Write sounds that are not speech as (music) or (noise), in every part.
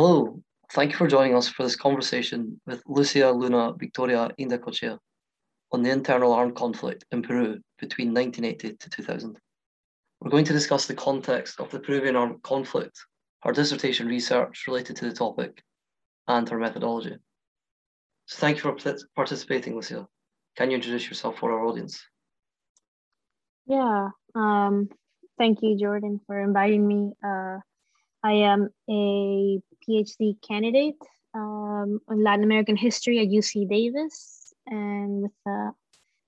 Hello, thank you for joining us for this conversation with Lucia Luna Victoria Indacochea on the internal armed conflict in Peru between 1980 to 2000. We're going to discuss the context of the Peruvian armed conflict, her dissertation research related to the topic, and her methodology. So thank you for participating, Lucia. Can you introduce yourself for our audience? Yeah, um, thank you, Jordan, for inviting me. Uh, I am a PhD candidate um, on Latin American history at UC Davis and with a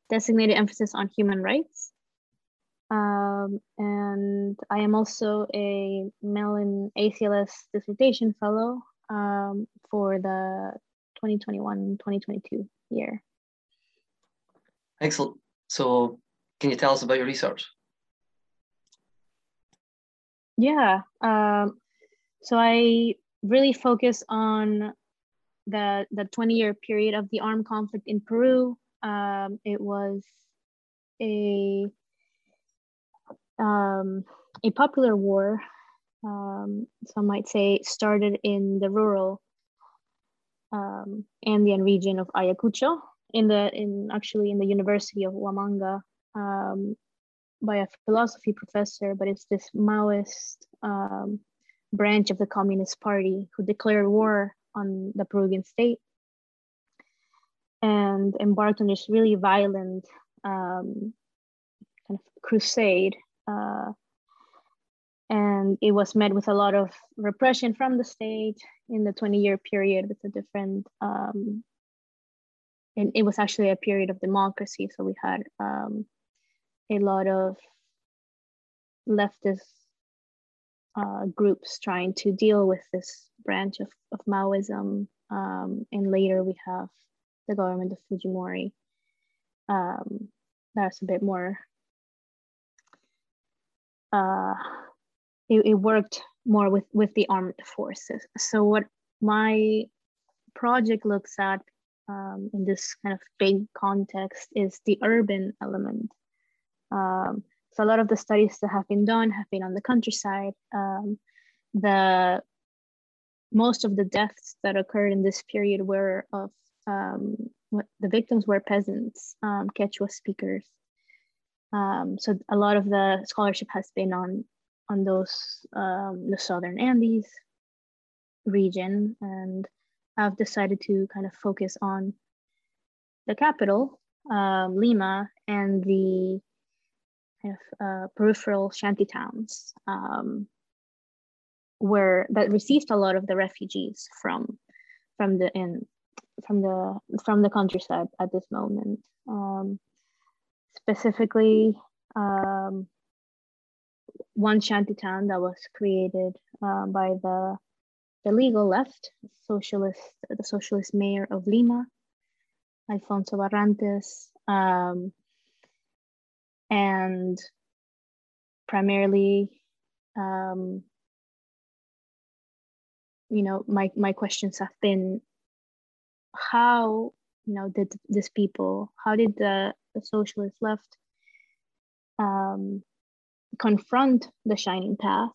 designated emphasis on human rights. Um, and I am also a Mellon ACLS dissertation fellow um, for the 2021-2022 year. Excellent. So can you tell us about your research? Yeah. Um, so I really focus on the the 20 year period of the armed conflict in Peru. Um, it was a um, a popular war, um, some might say, started in the rural um, Andean region of Ayacucho, in the in actually in the University of Huamanga, um, by a philosophy professor, but it's this Maoist um, branch of the Communist Party who declared war on the Peruvian state and embarked on this really violent um, kind of crusade. Uh, and it was met with a lot of repression from the state in the 20 year period with a different, um, and it was actually a period of democracy. So we had um, a lot of leftist uh, groups trying to deal with this branch of, of Maoism. Um, and later we have the government of Fujimori. Um, that's a bit more, uh, it, it worked more with, with the armed forces. So what my project looks at um, in this kind of big context is the urban element. Um, so a lot of the studies that have been done have been on the countryside. Um, the most of the deaths that occurred in this period were of um, the victims were peasants, um, Quechua speakers. Um, so a lot of the scholarship has been on on those um, the southern Andes region, and I've decided to kind of focus on the capital, um, Lima, and the kind of uh, peripheral shanty towns um, where that received a lot of the refugees from from the in from the from the countryside at this moment. Um, specifically, um, one shanty town that was created uh, by the the legal left, socialist, the socialist mayor of Lima, Alfonso Barrantes, um, and primarily um, you know my my questions have been how you know did these people how did the, the socialist left um, confront the shining path?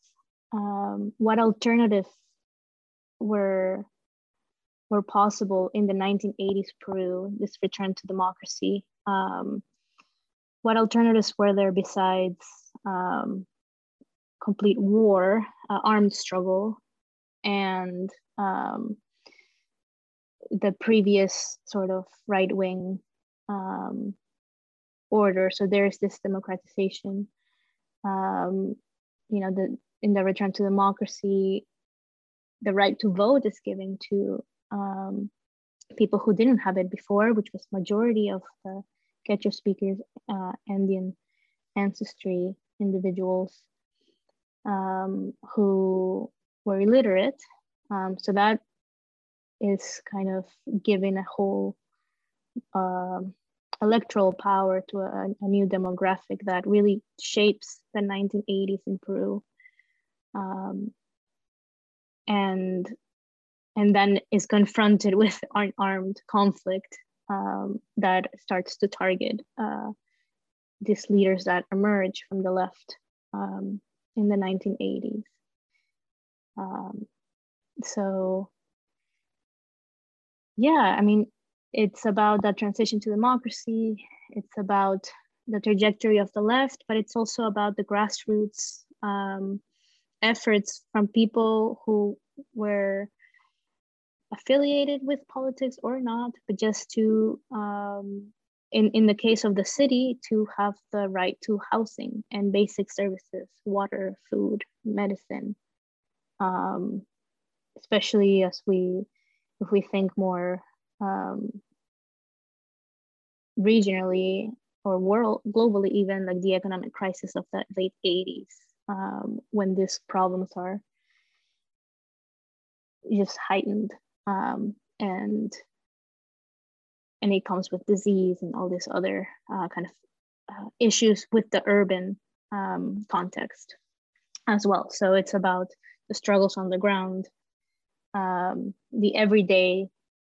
Um, what alternatives were were possible in the 1980s peru this return to democracy? Um, what alternatives were there besides um, complete war, uh, armed struggle, and um, the previous sort of right wing um, order? So there's this democratization. Um, you know, the in the return to democracy, the right to vote is given to um, people who didn't have it before, which was majority of the Quechua speakers, uh, Andean ancestry individuals um, who were illiterate. Um, so that is kind of giving a whole uh, electoral power to a, a, new demographic that really shapes the 1980s in Peru. Um, and and then is confronted with armed conflict um, that starts to target uh, these leaders that emerge from the left um, in the 1980s. Um, so yeah, I mean, it's about that transition to democracy. It's about the trajectory of the left, but it's also about the grassroots um, efforts from people who were affiliated with politics or not, but just to, um, in, in the case of the city, to have the right to housing and basic services, water, food, medicine, um, especially as we, if we think more um, regionally or world globally even like the economic crisis of the late 80s um, when these problems are just heightened um, and and it comes with disease and all these other uh, kind of uh, issues with the urban um, context as well so it's about the struggles on the ground um, the everyday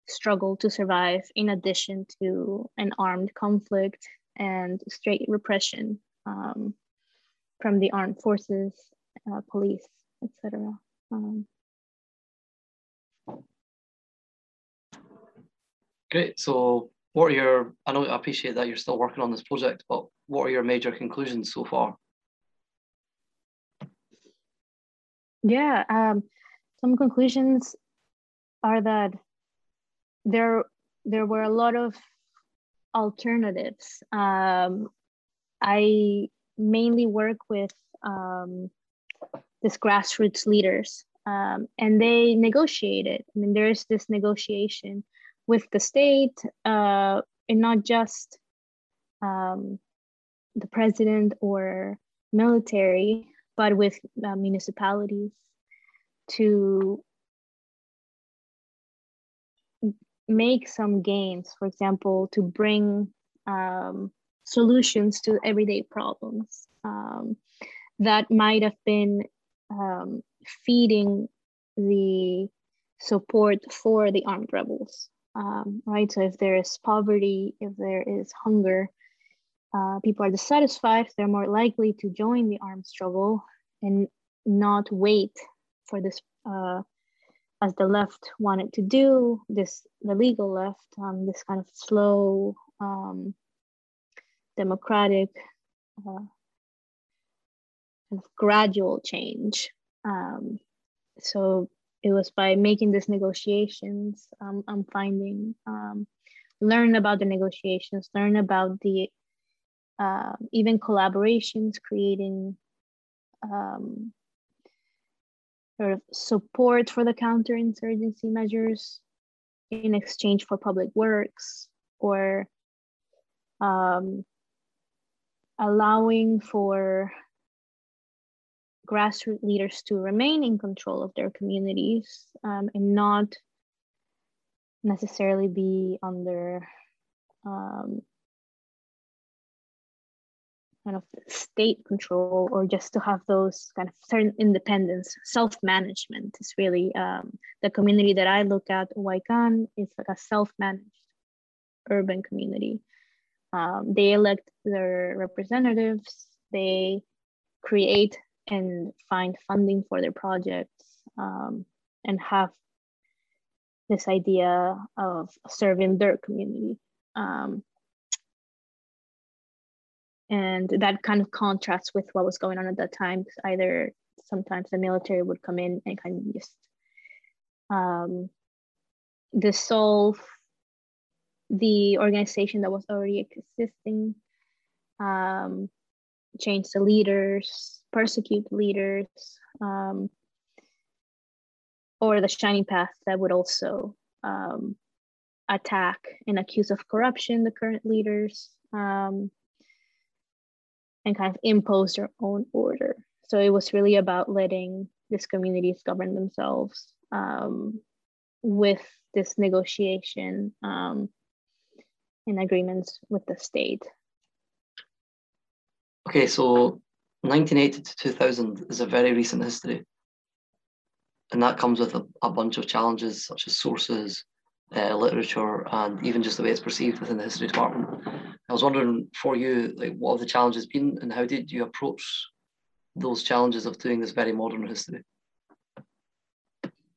struggle to survive in addition to an armed conflict and straight repression um, from the armed forces, uh, police, etc. Um, Great. So, what are your? I know I appreciate that you're still working on this project, but what are your major conclusions so far? Yeah, um, some conclusions are that there there were a lot of alternatives. Um, I mainly work with um, this grassroots leaders, um, and they negotiated. I mean, there's this negotiation with the state, uh, and not just um, the president or military, but with uh, municipalities to make some gains, for example, to bring um, solutions to everyday problems um, that might have been um, feeding the support for the armed rebels, um, right? So if there is poverty, if there is hunger, uh, people are dissatisfied, they're more likely to join the armed struggle and not wait for this uh, as the left wanted to do, this the legal left, um, this kind of slow, um, democratic, uh, kind of gradual change. Um, so it was by making these negotiations, um, I'm finding, um, learn about the negotiations, learn about the uh, even collaborations, creating um, sort of support for the counterinsurgency measures in exchange for public works or um, allowing for grassroots leaders to remain in control of their communities um, and not necessarily be under um, kind of state control or just to have those kind of certain independence. Self-management is really um, the community that i look at Huaycan is like a self-managed urban community. Um, they elect their representatives they create and find funding for their projects um, and have this idea of serving their community. Um, and that kind of contrasts with what was going on at that time either sometimes the military would come in and kind of just um, dissolve the organization that was already existing. Um, change the leaders persecute leaders um, or the shining path that would also um, attack and accuse of corruption the current leaders um, and kind of impose their own order. So it was really about letting these communities govern themselves um, with this negotiation um, and agreements with the state. Okay, so 1980 to 2000 is a very recent history. And that comes with a, a bunch of challenges such as sources, uh, literature, and even just the way it's perceived within the history department. I was wondering for you, like, what have the challenges been, and how did you approach those challenges of doing this very modern history?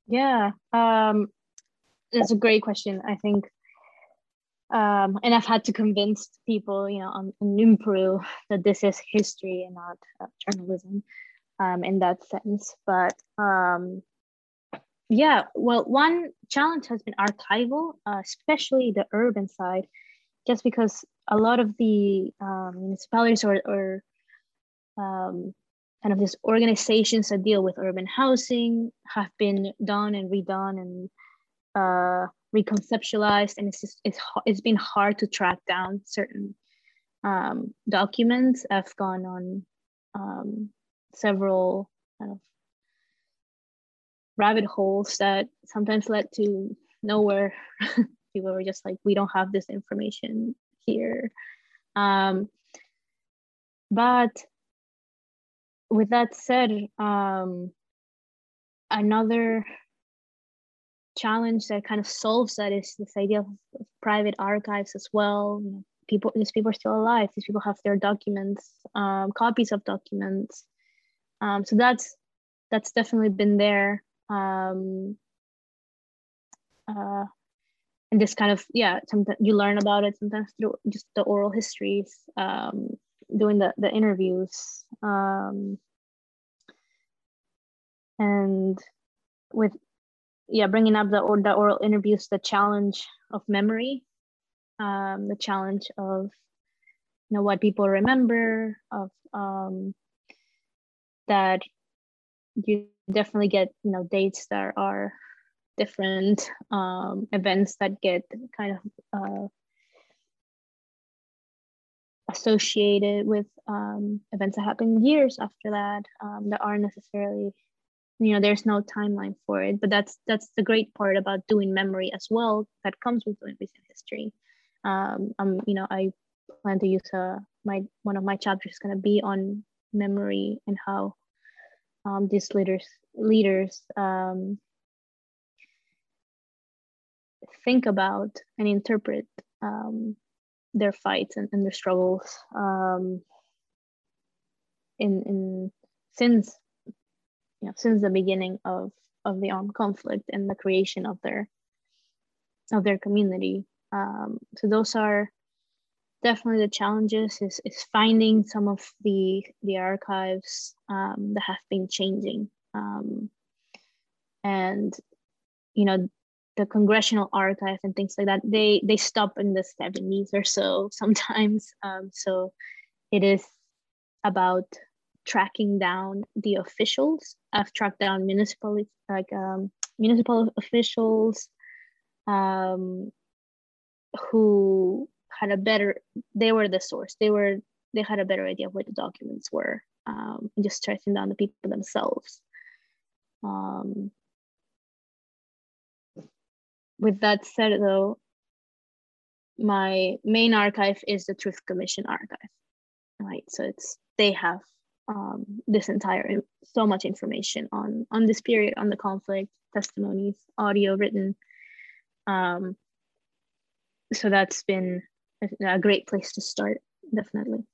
Yeah, um, it's a great question. I think, um, and I've had to convince people, you know, on, on in Peru that this is history and not uh, journalism, um, in that sense. But um, yeah, well, one challenge has been archival, uh, especially the urban side, just because a lot of the um, municipalities or, or um, kind of these organizations that deal with urban housing have been done and redone and uh, reconceptualized, and it's just it's it's been hard to track down certain um, documents. I've gone on um, several kind of rabbit holes that sometimes led to nowhere. (laughs) People were just like, we don't have this information here. Um, but with that said, um, another challenge that kind of solves that is this idea of, private archives as well. People, these people are still alive. These people have their documents, um, copies of documents. Um, so that's that's definitely been there. Um, uh, and this kind of yeah, sometimes you learn about it sometimes through just the oral histories. Um, doing the, the interviews um, and with yeah bringing up the, or the oral interviews the challenge of memory um, the challenge of you know what people remember of um, that you definitely get you know dates that are different um, events that get kind of uh, associated with um, events that happen years after that um, that aren't necessarily you know there's no timeline for it but that's that's the great part about doing memory as well that comes with doing recent history. Um, um you know i plan to use uh, my one of my chapters is going to be on memory and how um, these leaders leaders um, think about and interpret um, their fights and, and their struggles um, in in since you know since the beginning of of the armed conflict and the creation of their of their community. Um, so those are definitely the challenges is, is finding some of the the archives um, that have been changing um, and you know the congressional archive and things like that they they stop in the 70s or so (laughs) sometimes um, so it is about tracking down the officials. I've tracked down municipal like um, municipal officials um, who had a better they were the source. They were they had a better idea of what the documents were um, just tracking down the people themselves. Um, with that said, though, my main archive is the Truth Commission archive, right? So it's they have um, this entire so much information on on this period, on the conflict, testimonies, audio, written. Um, so that's been a, a great place to start, definitely.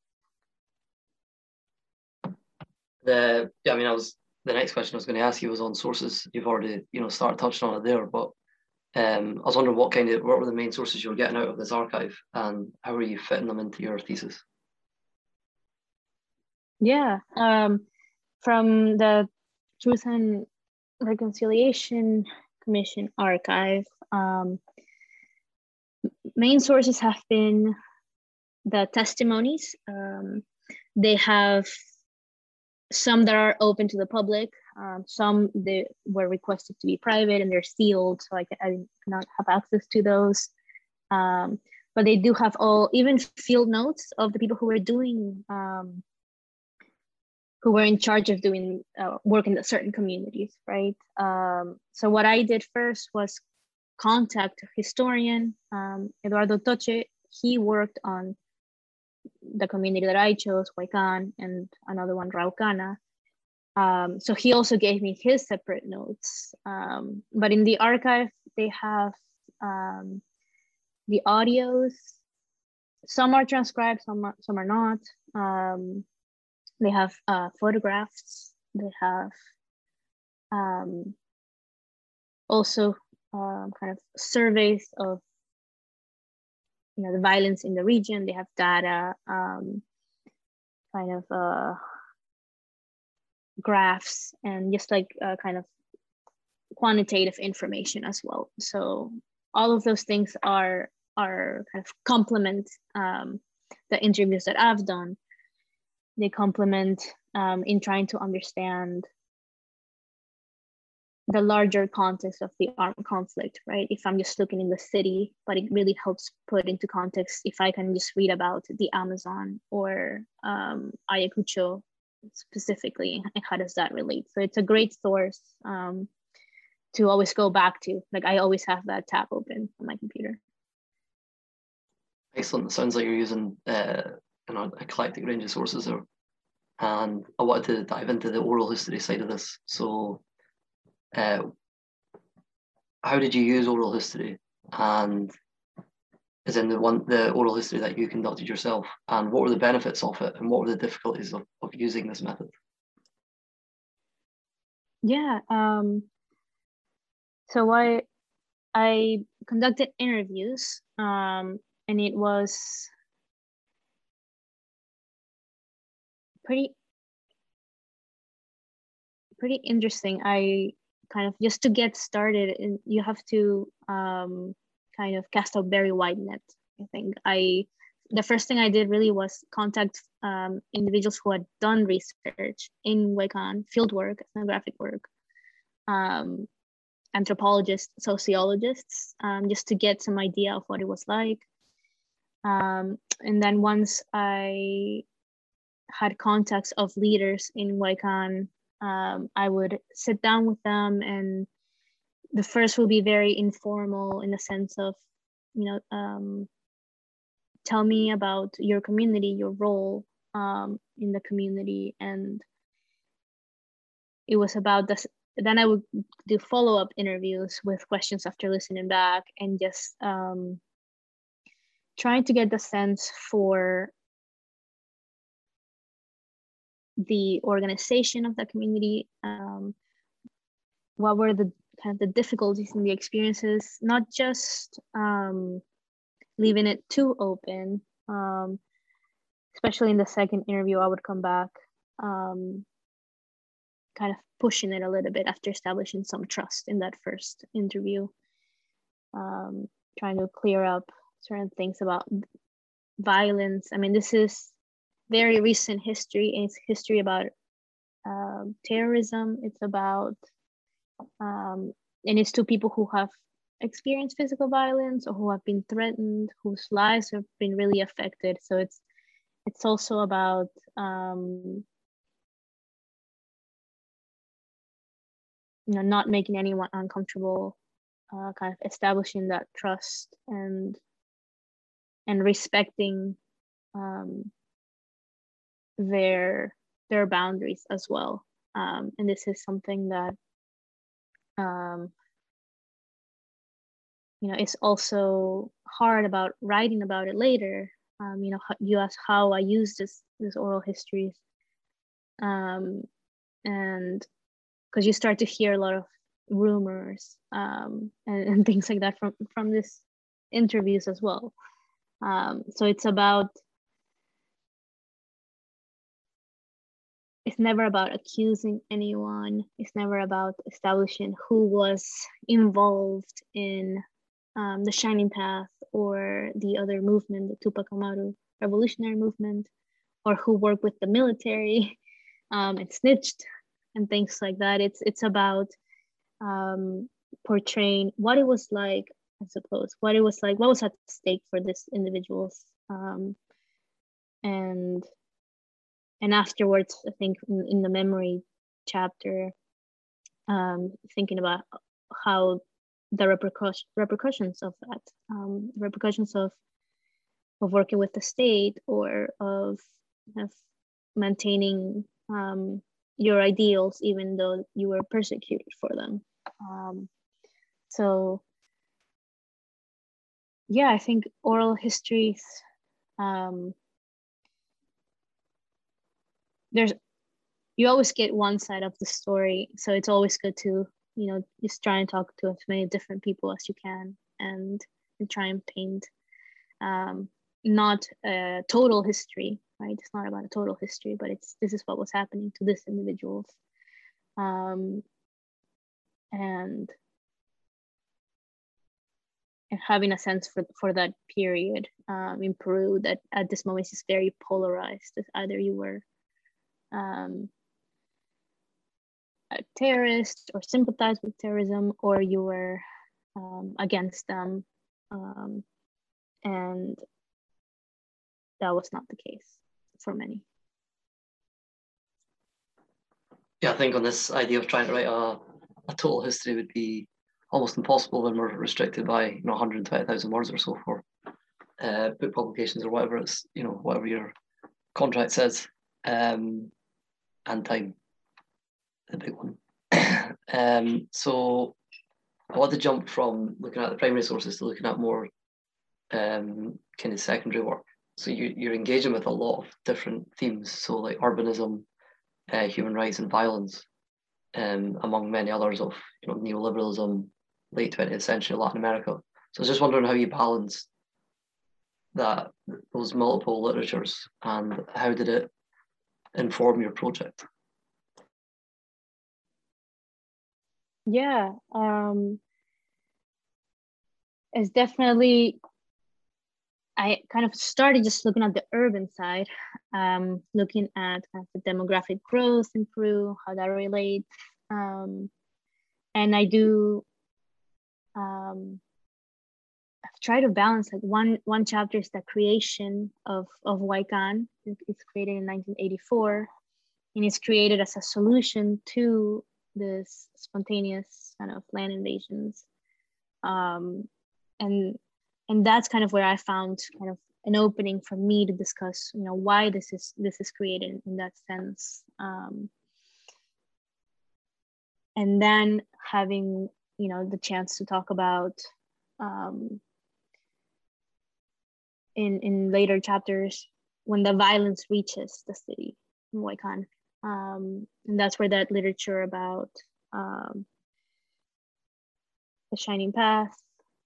The yeah, I mean, I was the next question I was going to ask you was on sources. You've already you know started touching on it there, but um, I was wondering what kind of what were the main sources you were getting out of this archive, and how are you fitting them into your thesis? Yeah, um, from the Truth and Reconciliation Commission archive, um, main sources have been the testimonies. Um, they have some that are open to the public, um, some they were requested to be private and they're sealed, so I, I cannot have access to those. Um, but they do have all, even field notes of the people who were doing, um, who were in charge of doing uh, work in certain communities, right? Um, so what I did first was contact historian um, Eduardo Toche. He worked on the community that I chose, Huaycan, and another one, Raucana. Um, so he also gave me his separate notes. Um, but in the archive, they have um, the audios. Some are transcribed, some are, some are not. They have uh, photographs. They have um, also um, kind of surveys of you know the violence in the region. They have data, um, kind of uh, graphs, and just like uh, kind of quantitative information as well. So all of those things are are kind of complement um, the interviews that I've done. They complement um, in trying to understand the larger context of the armed conflict, right? If I'm just looking in the city, but it really helps put into context if I can just read about the Amazon or um, Ayacucho specifically, and how does that relate? So it's a great source um, to always go back to. Like I always have that tab open on my computer. Excellent. Sounds like you're using uh, an eclectic range of sources there. And I wanted to dive into the oral history side of this. So uh, how did you use oral history and is in the one the oral history that you conducted yourself and what were the benefits of it and what were the difficulties of, of using this method yeah um, so i i conducted interviews um, and it was pretty pretty interesting. I kind of just to get started and you have to um, kind of cast a very wide net i think. I the first thing i did really was contact um, individuals who had done research in Huaycan, field work, ethnographic work um, anthropologists sociologists um, just to get some idea of what it was like. Um, and then once i had contacts of leaders in Huaycan um, I would sit down with them and the first will be very informal in the sense of, you know, um, tell me about your community, your role um, in the community. And it was about this. Then I would do follow up interviews with questions after listening back and just um, trying to get the sense for the organization of the community um, what were the kind of the difficulties and the experiences not just um, leaving it too open um, especially in the second interview i would come back um, kind of pushing it a little bit after establishing some trust in that first interview um, trying to clear up certain things about violence. I mean this is very recent history. It's history about um, terrorism. It's about, um, and it's to people who have experienced physical violence or who have been threatened, whose lives have been really affected. So it's it's also about um, you know not making anyone uncomfortable, uh, kind of establishing that trust and and respecting um, their their boundaries as well. Um, and this is something that um, you know it's also hard about writing about it later. Um, you know you ask how i use this this oral histories um, and because you start to hear a lot of rumors um, and, and, (laughs) things like that from from this interviews as well. Um, so it's about it's never about accusing anyone. It's never about establishing who was involved in um, the Shining Path or the other movement, the Tupac Amaru revolutionary movement, or who worked with the military (laughs) um, and snitched and things like that. It's it's about um, portraying what it was like, I suppose, what it was like, what was at stake for these individuals, um, and and afterwards i think in, in the memory chapter um, thinking about how the repercussion, repercussions of that um, repercussions of of working with the state or of, of maintaining um, your ideals even though you were persecuted for them. Um, so yeah i think oral histories um, there's you always get one side of the story so it's always good to you know just try and talk to as many different people as you can and, and try and paint um, not a total history right it's not about a total history but it's this is what was happening to this individuals um, and and having a sense for, for that period um, in Peru that at this moment is very polarized. Either you were um, a terrorist or sympathized with terrorism, or you were um, against them. Um, and that was not the case for many. Yeah, I think on this idea of trying to write a, a total history would be almost impossible when we're restricted by you know 120,000 words or so for uh, book publications or whatever it's you know whatever your contract says um, and time the big one. (coughs) Um, so I want to jump from looking at the primary sources to looking at more um, kind of secondary work. So you, you're engaging with a lot of different themes. So like urbanism uh, human rights and violence um, among many others of you know neoliberalism late 20th century Latin America. So I was just wondering how you balance that those multiple literatures and how did it inform your project? Yeah, um, it's definitely. I kind of started just looking at the urban side, um, looking at kind of the demographic growth in Peru, how that relates, um, and I do um, I've to balance like one one chapter is the creation of of Huaycan. It's created in 1984, and it's created as a solution to this spontaneous kind of land invasions, um, and and that's kind of where I found kind of an opening for me to discuss, you know, why this is this is created in that sense. Um, and then having you know the chance to talk about um, in in later chapters when the violence reaches the city in. Um, and that's where that literature about um, the Shining Path,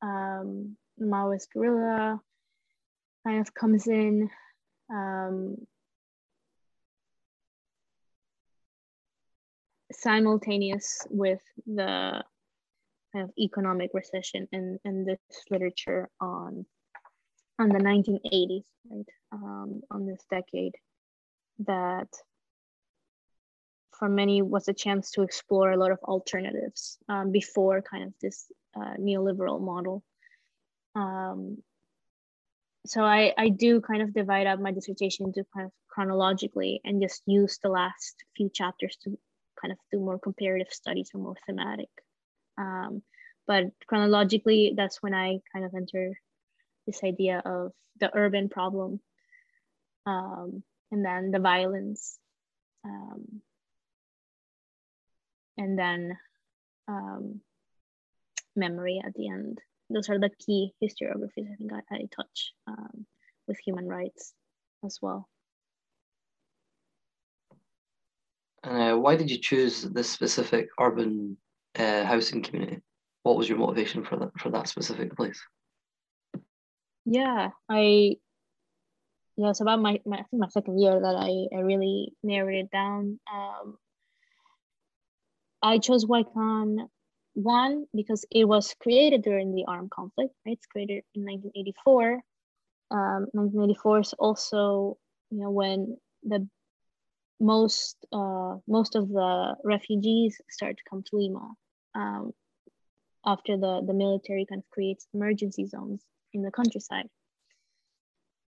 um, Maoist guerrilla kind of comes in. Um, simultaneous with the kind of economic recession and, and this literature on on the 1980s, right? Um, on this decade that for many was a chance to explore a lot of alternatives um, before kind of this uh, neoliberal model. Um, so I, I do kind of divide up my dissertation into kind of chronologically and just use the last few chapters to kind of do more comparative studies or more thematic. Um, but chronologically, that's when I kind of enter this idea of the urban problem um, and then the violence. Um, and then um, memory at the end. Those are the key historiographies I think I, I touch um, with human rights as well. Uh, why did you choose this specific urban uh, housing community? What was your motivation for that for that specific place? Yeah, I yeah, it's about my, my my second year that I, I really narrowed it down. Um, I chose Huaycan one because it was created during the armed conflict. Right? It's created in 1984. Um, 1984 is also you know when the most uh, most of the refugees start to come to Lima um, after the, the military kind of creates emergency zones in the countryside.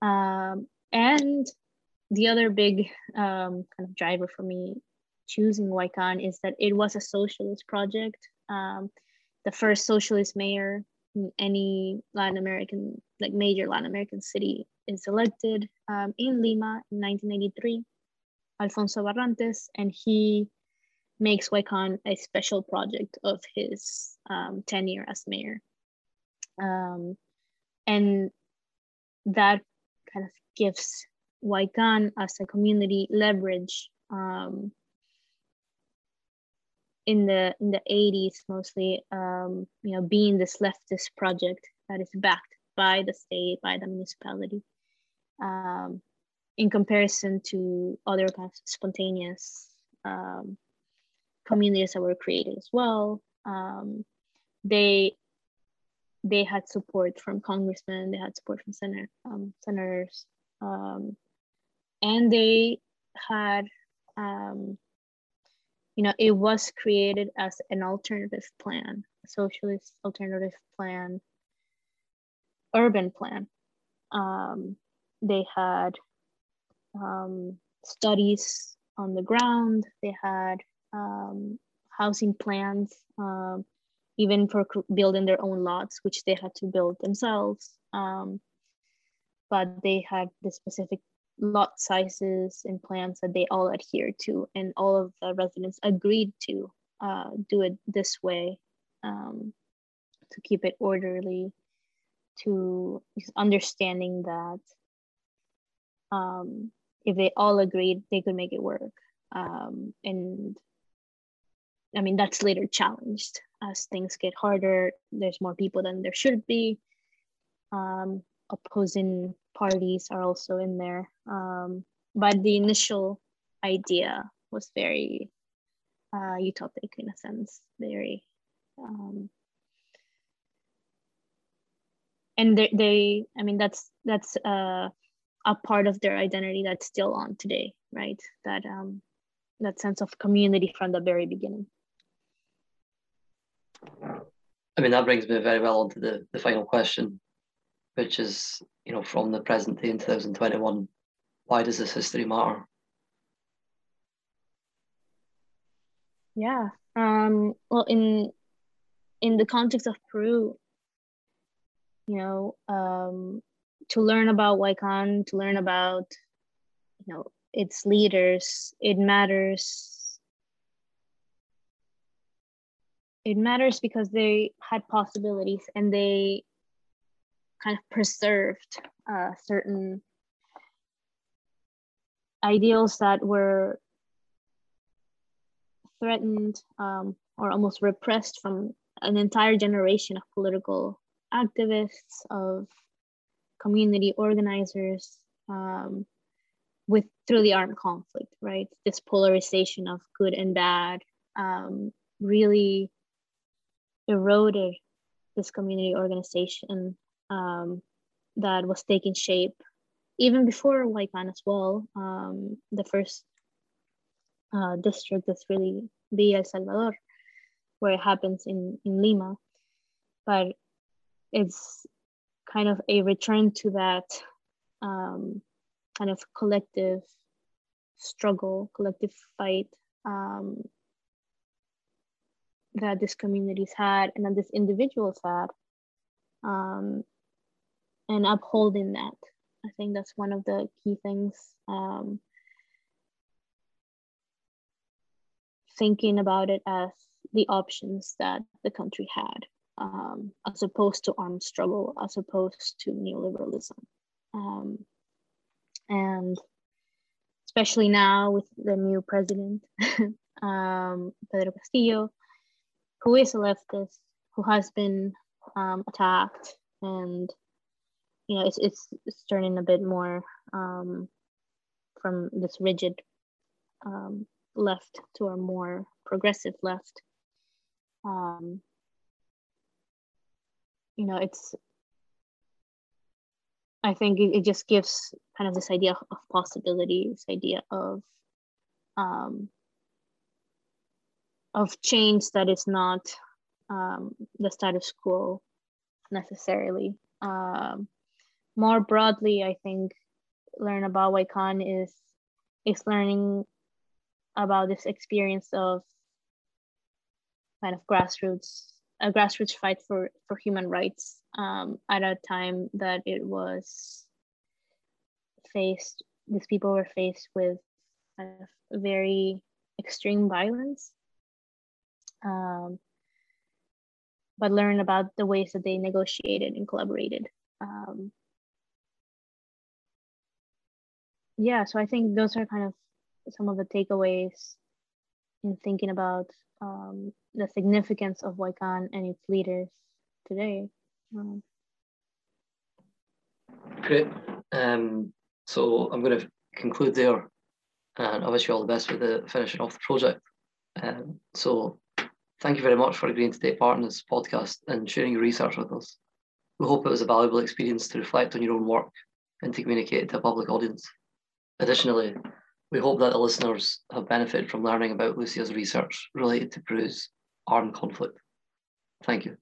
Um, and the other big um, kind of driver for me choosing Huaycan is that it was a socialist project. Um, the first socialist mayor in any Latin American, like major Latin American city is elected um, in Lima in 1983, Alfonso Barrantes, and he makes Huaycan a special project of his um, tenure as mayor. And that kind of gives Huaycan as a community leverage um, in the in the 80s mostly um, you know being this leftist project that is backed by the state by the municipality um, in comparison to other kind of spontaneous um, communities that were created as well. Um, they they had support from congressmen they had support from senator, um, senators um, and they had um, you know, it was created as an alternative plan, socialist alternative plan, urban plan. Um, they had um, studies on the ground. They had um, housing plans, even for building their own lots, which they had to build themselves. Um, but they had the specific lot sizes and plans that they all adhere to, and all of the residents agreed to uh, do it this way um, to keep it orderly, to understanding that um, if they all agreed, they could make it work. Um, and I mean, that's later challenged as things get harder. There's more people than there should be. Um, opposing parties are also in there. Um, but the initial idea was very uh, utopic in a sense, very. Um, and they, they, I mean, that's that's uh, a part of their identity that's still on today, right? That um, that sense of community from the very beginning. I mean, that brings me very well on to the, the final question, which is, you know, from the present day in 2021, why does this history matter? Yeah. Um, well, in in the context of Peru, you know, um, to learn about Huaycan, to learn about, you know, its leaders, it matters. It matters because they had possibilities and they kind of preserved uh, certain ideals that were threatened um, or almost repressed from an entire generation of political activists, of community organizers, um, with through the armed conflict, right? This polarization of good and bad um, really eroded this community organization um, that was taking shape even before Huaycan as well. Um, the first uh, district that's really Villa El Salvador, where it happens in, in Lima. But it's kind of a return to that um, kind of collective struggle, collective fight um, that these communities had and that these individuals had. Um, and upholding that. I think that's one of the key things. Um, thinking about it as the options that the country had, um, as opposed to armed struggle, as opposed to neoliberalism. Um, and especially now with the new president, (laughs) um, Pedro Castillo, who is a leftist, who has been um, attacked and you know, it's, it's, it's turning a bit more um, from this rigid um, left to a more progressive left. Um, you know, it's, I think it, it, just gives kind of this idea of possibility, this idea of, um, of change that is not um, the status quo necessarily. Um, more broadly, I think learn about Huaycan is is learning about this experience of kind of grassroots a grassroots fight for for human rights um, at a time that it was faced these people were faced with kind of very extreme violence um, but learn about the ways that they negotiated and collaborated um, yeah, so I think those are kind of some of the takeaways in thinking about um, the significance of Huaycan and its leaders today. Um, Great. Um, so I'm going to conclude there, and I wish you all the best with the finishing off the project. Um, so thank you very much for agreeing to take part in this podcast and sharing your research with us. We hope it was a valuable experience to reflect on your own work and to communicate it to a public audience. Additionally, we hope that the listeners have benefited from learning about Lucia's research related to Peru's armed conflict. Thank you.